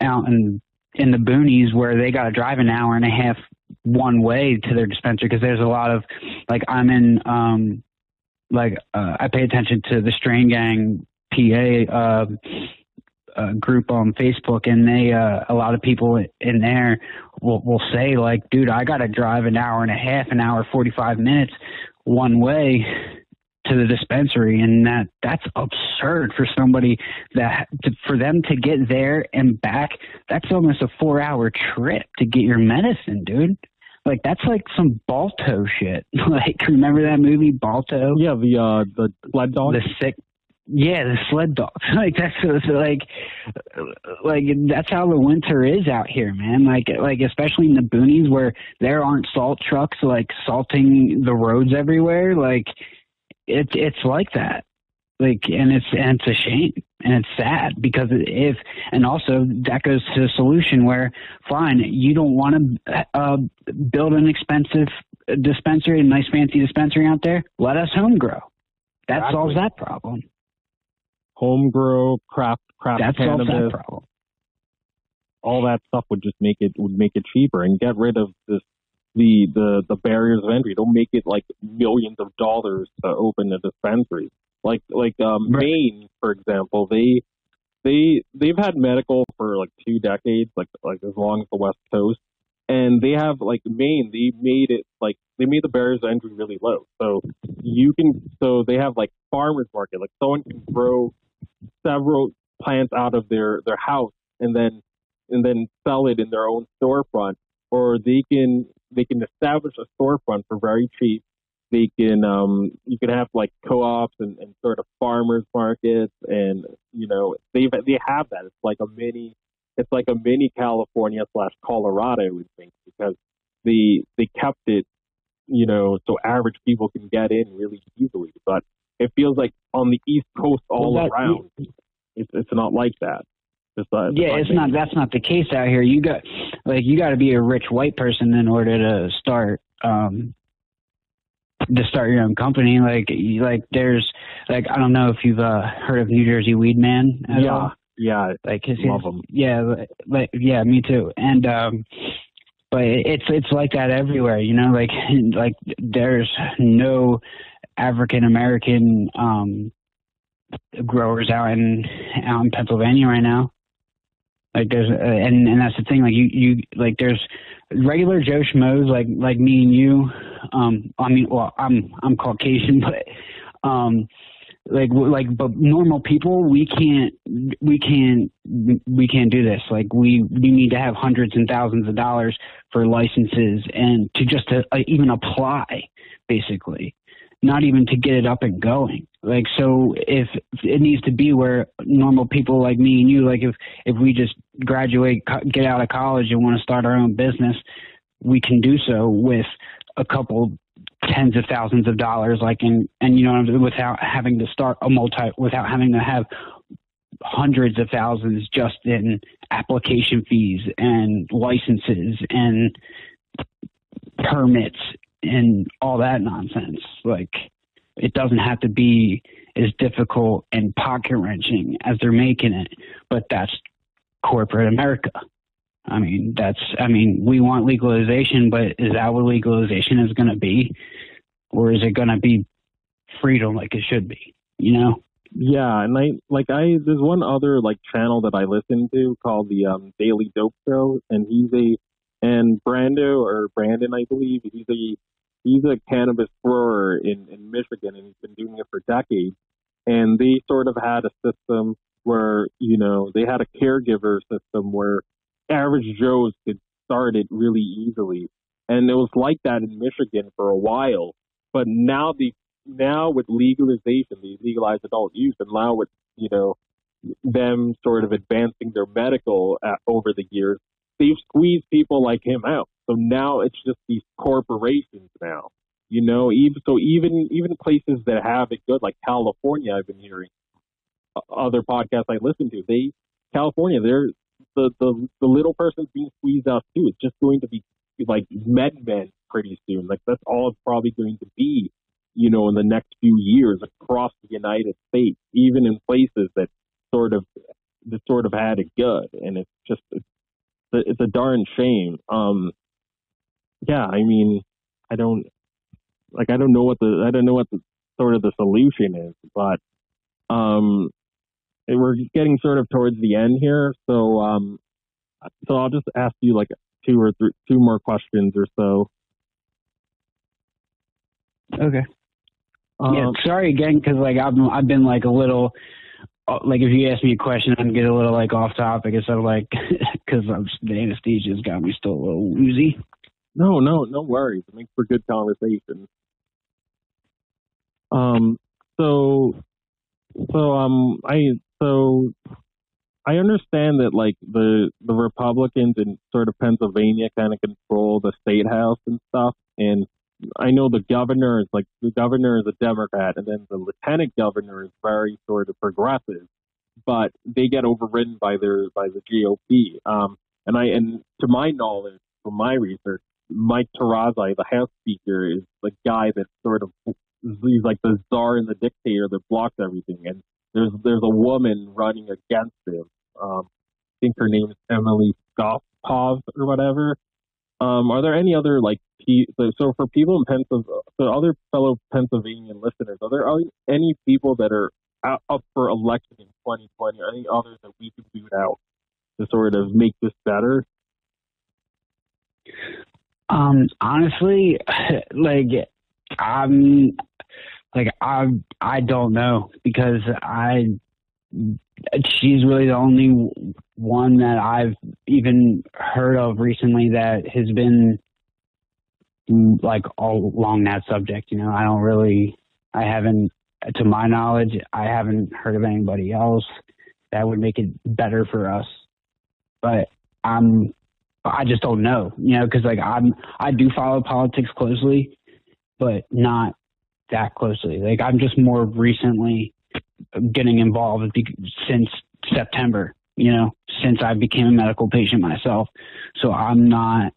out in in the boonies, where they got to drive an hour and a half one way to their dispensary because there's a lot of like I'm in um like uh, I pay attention to the Strain Gang PA. Uh, uh, group on Facebook, and they uh, a lot of people in there will will say like, "Dude, I got to drive an hour and a half, an hour forty five minutes one way to the dispensary and that that's absurd for somebody that to, for them to get there and back that's almost a 4 hour trip to get your medicine dude like that's like some Balto shit. like remember that movie Balto? Yeah, the uh the sled dog. The sick yeah, the sled dogs. like that's like like that's how the winter is out here, man. Like like especially in the boonies where there aren't salt trucks like salting the roads everywhere. Like it's it's like that like and it's and it's a shame and it's sad because if and also that goes to the solution where fine you don't want to uh, build an expensive dispensary a nice fancy dispensary out there let us home grow that exactly. solves that problem home grow craft craft that cannabis that problem all that stuff would just make it would make it cheaper and get rid of this the the the barriers of entry. Don't make it like millions of dollars to open a dispensary. Like like um, right. Maine, for example, they they they've had medical for like two decades, like like as long as the West Coast, and they have like Maine. They made it like they made the barriers of entry really low, so you can so they have like farmers market. Like someone can grow several plants out of their their house and then and then sell it in their own storefront, or they can they can establish a storefront for very cheap. They can um, you can have like co-ops and, and sort of farmers markets, and you know they they have that. It's like a mini it's like a mini California slash Colorado, I would think, because they they kept it, you know, so average people can get in really easily. But it feels like on the East Coast all well, that, around, it's it's not like that. Just, uh, yeah, it's not. That's not the case out here. You got like you got to be a rich white person in order to start um to start your own company. Like like there's like I don't know if you've uh, heard of New Jersey Weed Man at yeah. all. Yeah, like his, love him. Yeah, like yeah, me too. And um but it's it's like that everywhere, you know. Like like there's no African American um growers out in out in Pennsylvania right now. Like there's, uh, and and that's the thing. Like you you like there's regular Joe schmoes like like me and you. Um, I mean, well, I'm I'm Caucasian, but um, like like but normal people we can't we can't we can't do this like we we need to have hundreds and thousands of dollars for licenses and to just to uh, even apply basically not even to get it up and going. Like so if it needs to be where normal people like me and you like if if we just graduate get out of college and want to start our own business, we can do so with a couple tens of thousands of dollars like and and you know without having to start a multi without having to have hundreds of thousands just in application fees and licenses and permits and all that nonsense. Like it doesn't have to be as difficult and pocket wrenching as they're making it, but that's corporate America. I mean, that's, I mean, we want legalization, but is that what legalization is going to be? Or is it going to be freedom like it should be, you know? Yeah, and I like I there's one other like channel that I listen to called the um Daily Dope Show and he's a and Brando or Brandon I believe he's a he's a cannabis grower in, in Michigan and he's been doing it for decades. And they sort of had a system where, you know, they had a caregiver system where average Joes could start it really easily. And it was like that in Michigan for a while. But now the now with legalization, the legalized adult use, and now with, you know, them sort of advancing their medical at, over the years, they've squeezed people like him out. So now it's just these corporations now. You know, even so, even even places that have it good, like California, I've been hearing other podcasts I listen to. They California, they're the, the the little person's being squeezed out too. It's just going to be like MedMen pretty soon. Like that's all it's probably going to be, you know, in the next few years across the United States, even in places that sort of that sort of had it good. And it's just it's, it's a darn shame. Um, yeah, I mean, I don't like I don't know what the I don't know what the sort of the solution is, but um, we're getting sort of towards the end here, so um, so I'll just ask you like two or three, two more questions or so. Okay. Um, yeah, sorry again, because like I've I've been like a little uh, like if you ask me a question, I'm get a little like off topic. It's sort of like because the anesthesia's got me still a little woozy. No, no, no worries. It makes for good conversation. Um, so, so um, I so I understand that like the the Republicans in sort of Pennsylvania kind of control the state house and stuff, and I know the governor is like the governor is a Democrat, and then the lieutenant governor is very sort of progressive, but they get overridden by their by the GOP. Um, and I and to my knowledge, from my research, Mike Turzai, the House Speaker, is the guy that sort of he's like the czar and the dictator that blocks everything. And there's there's a woman running against him. Um, I think her name is Emily Skopov or whatever. Um, are there any other like so for people in Pennsylvania, so other fellow Pennsylvanian listeners, are there any people that are up for election in 2020? Or any others that we could boot out to sort of make this better? Um, honestly, like I'm like I I don't know because I she's really the only one that I've even heard of recently that has been like all along that subject. You know, I don't really, I haven't, to my knowledge, I haven't heard of anybody else that would make it better for us. But I'm, I just don't know, you know, because like I'm, I do follow politics closely, but not that closely. Like I'm just more recently getting involved since September, you know, since I became a medical patient myself. So I'm not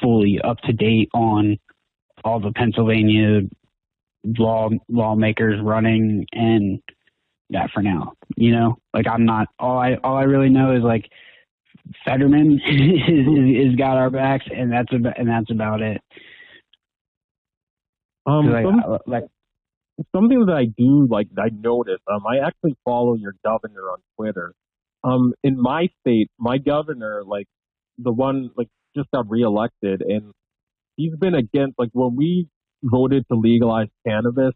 fully up to date on all the Pennsylvania law lawmakers running and that for now. You know, like I'm not all I all I really know is like Fetterman is, is, got our backs, and that's about and that's about it. Um, like, some, like something that I do like I notice. Um, I actually follow your governor on Twitter. Um, in my state, my governor, like the one like just got reelected, and he's been against like when we voted to legalize cannabis.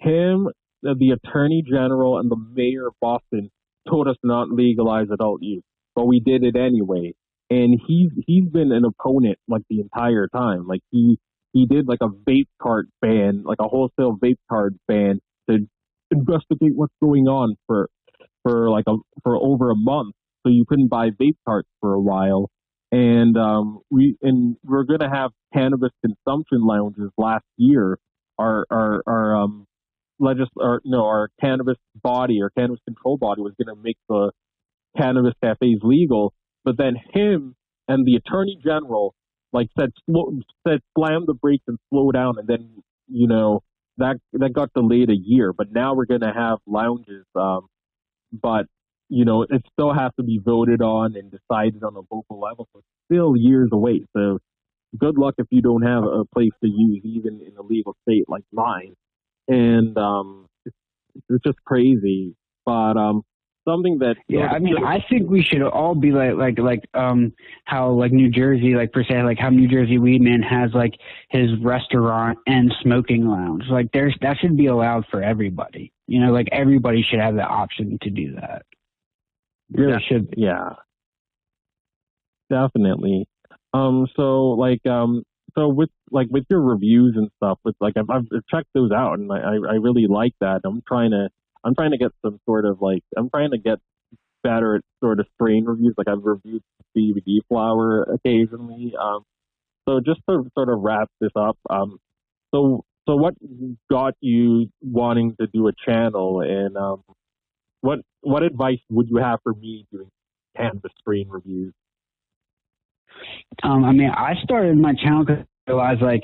Him, the attorney general, and the mayor of Boston told us not legalize adult use, but we did it anyway. And he's he's been an opponent like the entire time. Like he he did like a vape cart ban, like a wholesale vape cart ban to investigate what's going on for for like a for over a month. So you couldn't buy vape carts for a while and um, we and we're to have cannabis consumption lounges last year. Our our our um legis or no our cannabis body or cannabis control body was to make the cannabis cafes legal, but then him and the attorney general like said slow, said slam the brakes and slow down, and then you know that that got delayed a year. But now we're to have lounges. Um, but you know, it still has to be voted on and decided on a local level. So it's still years away. So good luck if you don't have a place to use, even in a legal state like mine. And um, it's, it's just crazy. But um, something that yeah, I mean, I think we should all be like like like um how like New Jersey like per se like how New Jersey Weedman has like his restaurant and smoking lounge. Like there's that should be allowed for everybody. You know, like everybody should have the option to do that. Really yeah. should. Yeah. Definitely. Um. So like um. So with like with your reviews and stuff, with like I've, I've checked those out and I I really like that. I'm trying to I'm trying to get some sort of like I'm trying to get better at sort of strain reviews. Like I've reviewed CBD flower occasionally. Um. So just to sort of wrap this up. Um. So so what got you wanting to do a channel and um what what advice would you have for me doing cannabis strain reviews? Um, I mean, I started my channel because I realized like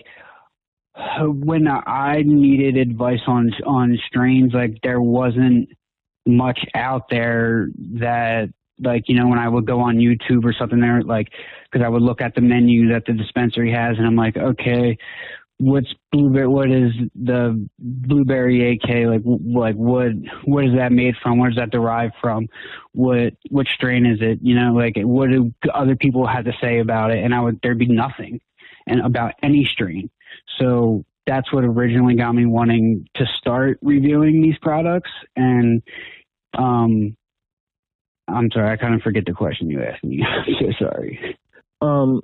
when I needed advice on on strains, like there wasn't much out there that like you know when I would go on YouTube or something there like because I would look at the menu that the dispensary has and I'm like okay what's blueberry what is the blueberry AK like like what what is that made from? Where is that derived from? What what strain is it? You know like what do other people have to say about it? And I would there'd be nothing and about any strain so that's what originally got me wanting to start reviewing these products and um I'm sorry, I kind of forget the question you asked me. I'm so sorry. Um,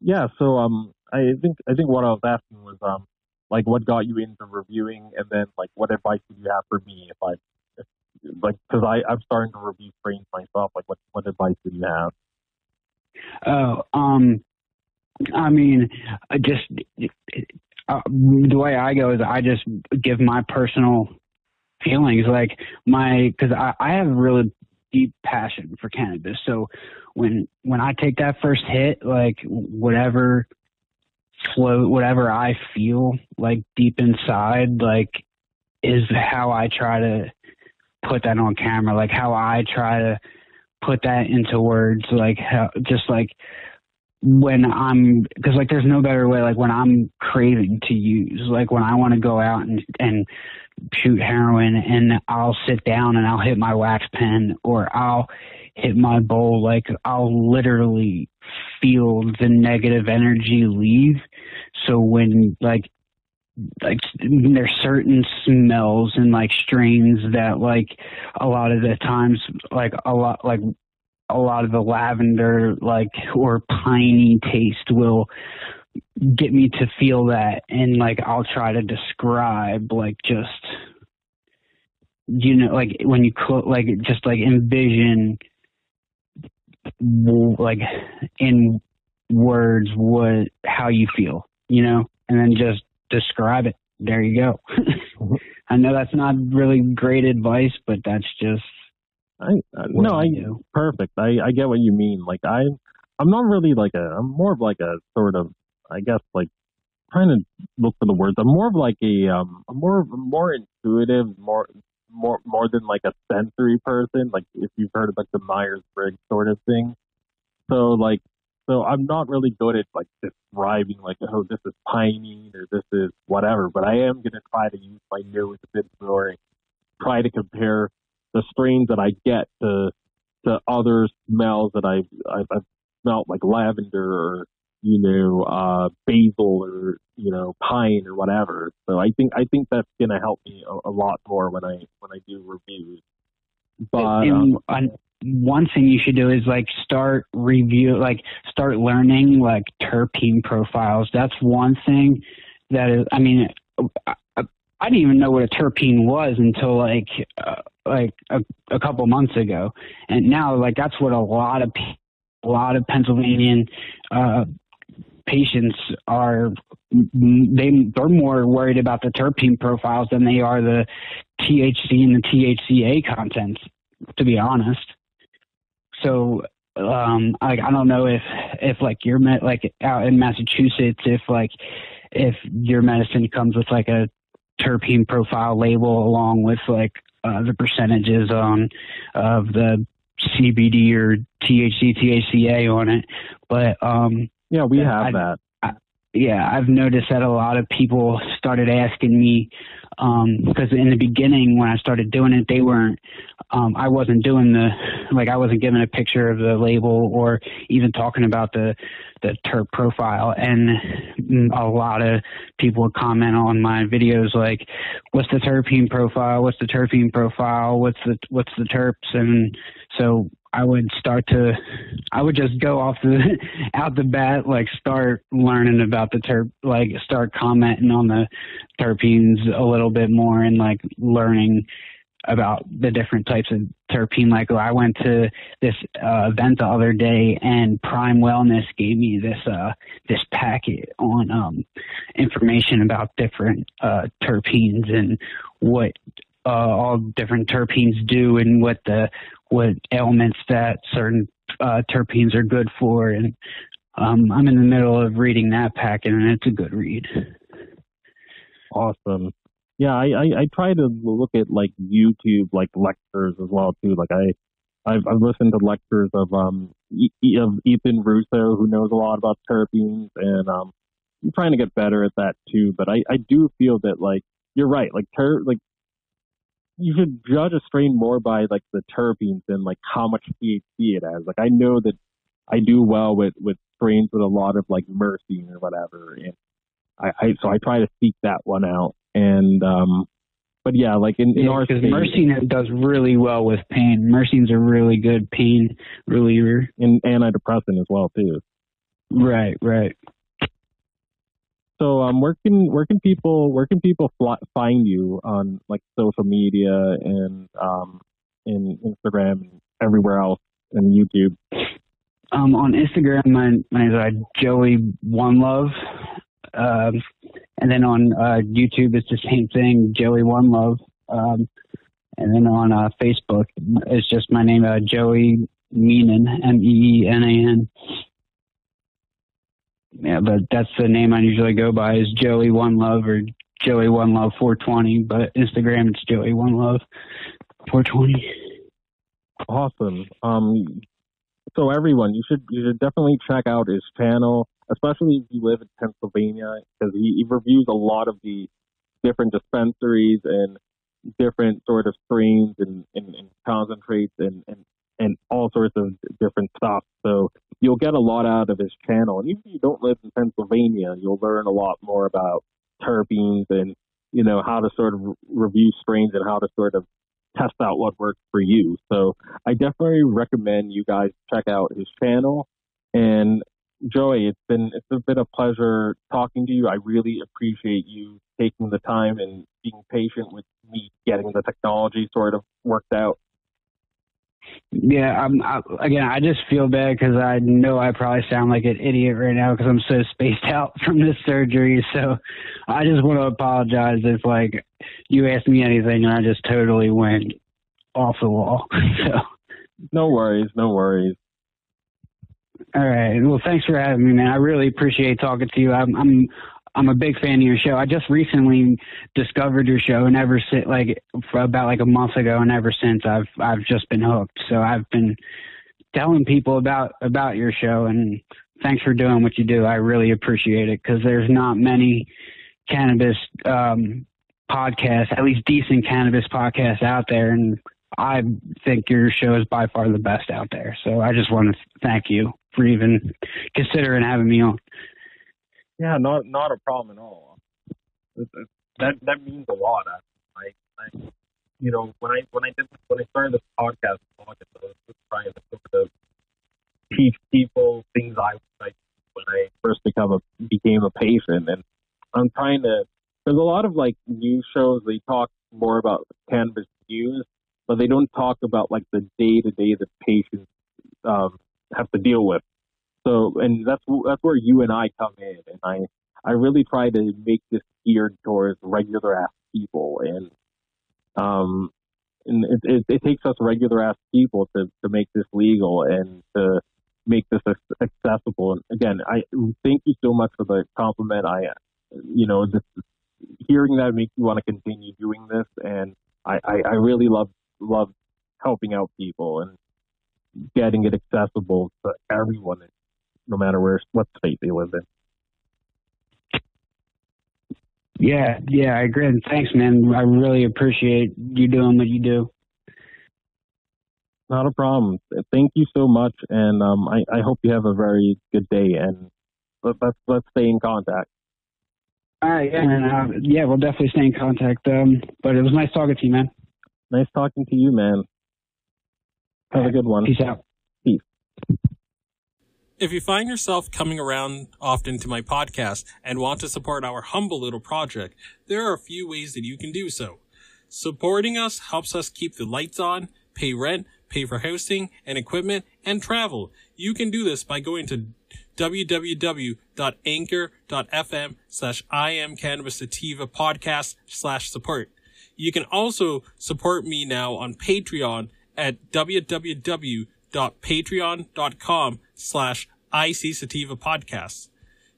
yeah. So um, I think I think what I was asking was um, like what got you into reviewing, and then like what advice would you have for me if I, if, like, because I I'm starting to review strains myself. Like, what what advice would you have? Oh, um, I mean, just uh, the way I go is I just give my personal feelings like my because I, I have a really deep passion for cannabis. So when when I take that first hit, like whatever flow, whatever I feel like deep inside, like is how I try to put that on camera. Like how I try to put that into words. Like how just like when I'm because like there's no better way like when I'm craving to use like when I want to go out and and shoot heroin and I'll sit down and I'll hit my wax pen or I'll hit my bowl like I'll literally feel the negative energy leave. So when like like there's certain smells and like strains that like a lot of the times like a lot like a lot of the lavender like or piney taste will get me to feel that. And like I'll try to describe like just you know like when you cl- like just like envision like in words what how you feel you know? And then just describe it. There you go. Mm-hmm. I know that's not really great advice but that's just I uh, no, I do. perfect. I I get what you mean. Like I, I'm not really like a. I'm more of like a sort of. I guess like trying to look for the words. I'm more of like a. Um, I'm more of, more intuitive, more more more than like a sensory person. Like if you've heard of like the Myers Briggs sort of thing. So like so I'm not really good at like describing like oh this is piney or this is whatever. But I am gonna try to use my nose a bit more. Try to compare the strains that I get to to other smells that I've I've, I've smelt like lavender or you know uh, basil or you know pine or whatever. So I think I think that's gonna help me a, a lot more when I when I do reviews. But and, um, one thing you should do is like start review like start learning like terpene profiles. That's one thing that is. I mean, I, I didn't even know what a terpene was until like uh, like a, a couple months ago, and now like that's what a lot of a lot of Pennsylvanian uh, patients are. They they're more worried about the terpene profiles than they are the THC and the THCA contents. To be honest, so um I I don't know if if like your met like out in Massachusetts if like if your medicine comes with like a terpene profile label along with like uh, the percentages on of the CBD or THC, THCA on it. But um, yeah, we have I, that. Yeah, I've noticed that a lot of people started asking me um, because in the beginning when I started doing it, they weren't. Um, I wasn't doing the like I wasn't giving a picture of the label or even talking about the the terp profile, and a lot of people would comment on my videos like, "What's the terpene profile? What's the terpene profile? What's the what's the terps?" And so I would start to, I would just go off the out the bat, like start learning about the terp, like start commenting on the terpenes a little bit more and like learning about the different types of terpene. Like I went to this uh, event the other day, and Prime Wellness gave me this uh, this packet on um, information about different uh, terpenes and what uh, all different terpenes do and what the what ailments that certain uh, terpenes are good for, and um, I'm in the middle of reading that packet, and it's a good read. Awesome. Yeah, I, I, I try to look at like YouTube like lectures as well too. Like I I've, I've listened to lectures of um e- of Ethan Russo who knows a lot about terpenes and um I'm trying to get better at that too. But I I do feel that like you're right like ter like you should judge a strain more by like the terpenes than like how much THC it has. Like I know that I do well with with strains with a lot of like myrcene or whatever, and I, I so I try to seek that one out. And um, but yeah, like in, in yeah, our because myrcene does really well with pain. Myrcene's a really good pain reliever. and antidepressant as well too. Right, right. So um, where can where can people where can people find you on like social media and um, in Instagram and everywhere else and YouTube? Um, on Instagram, my my name is uh, Joey One Love, um, and then on uh, YouTube, it's the same thing, Joey One Love. Um, and then on uh, Facebook, it's just my name, uh, Joey Meenan, M E E N A N. Yeah, but that's the name I usually go by is Joey One Love or Joey One Love 420. But Instagram, it's Joey One Love 420. Awesome. Um, so everyone, you should you should definitely check out his channel, especially if you live in Pennsylvania, because he, he reviews a lot of the different dispensaries and different sort of strains and, and, and concentrates and, and and all sorts of different stuff. So you'll get a lot out of his channel. And even if you don't live in Pennsylvania, you'll learn a lot more about terpenes and you know how to sort of review strains and how to sort of test out what works for you. So I definitely recommend you guys check out his channel. And Joey, it's been it's been a pleasure talking to you. I really appreciate you taking the time and being patient with me getting the technology sort of worked out. Yeah, I'm, I, again, I just feel bad because I know I probably sound like an idiot right now because I'm so spaced out from this surgery. So I just want to apologize if like you asked me anything and I just totally went off the wall. so No worries, no worries. all right, well, thanks for having me, man. I really appreciate talking to you. I'm I'm I'm a big fan of your show. I just recently discovered your show, and ever since, like, about like a month ago, and ever since, I've I've just been hooked. So I've been telling people about about your show, and thanks for doing what you do. I really appreciate it because there's not many cannabis um, podcasts, at least decent cannabis podcasts out there, and I think your show is by far the best out there. So I just want to thank you for even considering having me on. Yeah, not not a problem at all. That that means a lot. I, I, you know, when I when I did when I started this podcast, I was just trying to sort of teach people things I like when I first become a became a patient, and I'm trying to. There's a lot of like news shows. They talk more about cannabis news, but they don't talk about like the day to day that patients um, have to deal with. So, and that's that's where you and I come in, and I I really try to make this geared towards regular ass people, and um, and it, it, it takes us regular ass people to to make this legal and to make this accessible. And again, I thank you so much for the compliment. I, you know, just hearing that makes me want to continue doing this, and I I, I really love love helping out people and getting it accessible to everyone no matter where what state they live in. Yeah, yeah, I agree. And Thanks, man. I really appreciate you doing what you do. Not a problem. Thank you so much, and um, I, I hope you have a very good day. And let, let's let's stay in contact. All right, yeah, man. Uh, yeah, we'll definitely stay in contact. Um, but it was nice talking to you, man. Nice talking to you, man. Have a good one. Peace out. Peace. If you find yourself coming around often to my podcast and want to support our humble little project, there are a few ways that you can do so. Supporting us helps us keep the lights on, pay rent, pay for hosting and equipment, and travel. You can do this by going to www.anchor.fm slash I sativa podcast slash support. You can also support me now on Patreon at www.patreon.com slash IC Sativa Podcasts.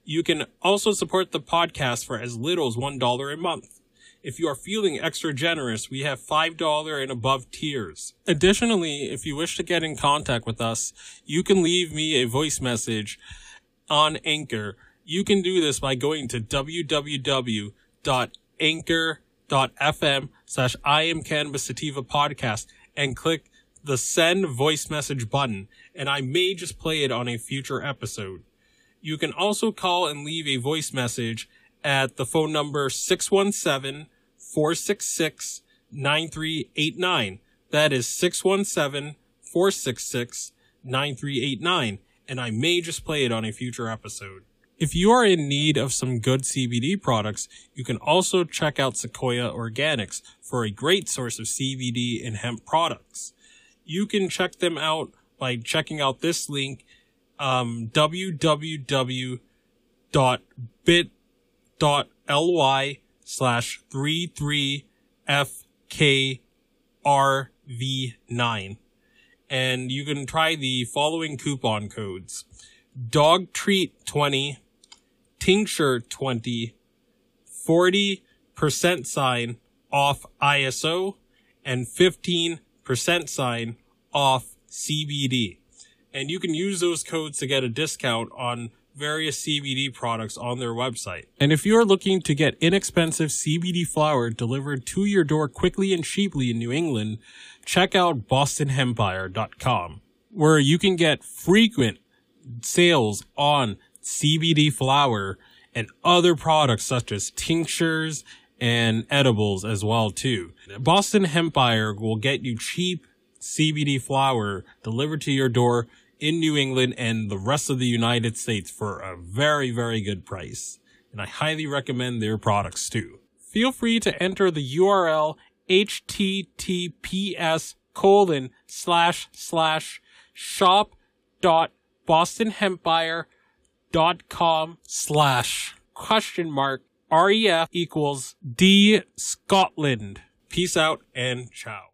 You can also support the podcast for as little as $1 a month. If you are feeling extra generous, we have $5 and above tiers. Additionally, if you wish to get in contact with us, you can leave me a voice message on Anchor. You can do this by going to www.anchor.fm slash I am Cannabis Sativa podcast and click the send voice message button, and I may just play it on a future episode. You can also call and leave a voice message at the phone number 617 466 9389. That is 617 466 9389, and I may just play it on a future episode. If you are in need of some good CBD products, you can also check out Sequoia Organics for a great source of CBD and hemp products. You can check them out by checking out this link um, www.bit.ly slash 33FKRV9. And you can try the following coupon codes. Dog treat 20, tincture 20, 40% sign off ISO, and 15% sign off CBD and you can use those codes to get a discount on various CBD products on their website. And if you're looking to get inexpensive CBD flower delivered to your door quickly and cheaply in New England, check out bostonhempire.com, where you can get frequent sales on CBD flower and other products such as tinctures and edibles as well too. Boston Hempire will get you cheap CBD flower delivered to your door in New England and the rest of the United States for a very, very good price. And I highly recommend their products too. Feel free to enter the URL https colon slash slash shop dot bostonhempire dot com slash question mark ref equals d scotland. Peace out and ciao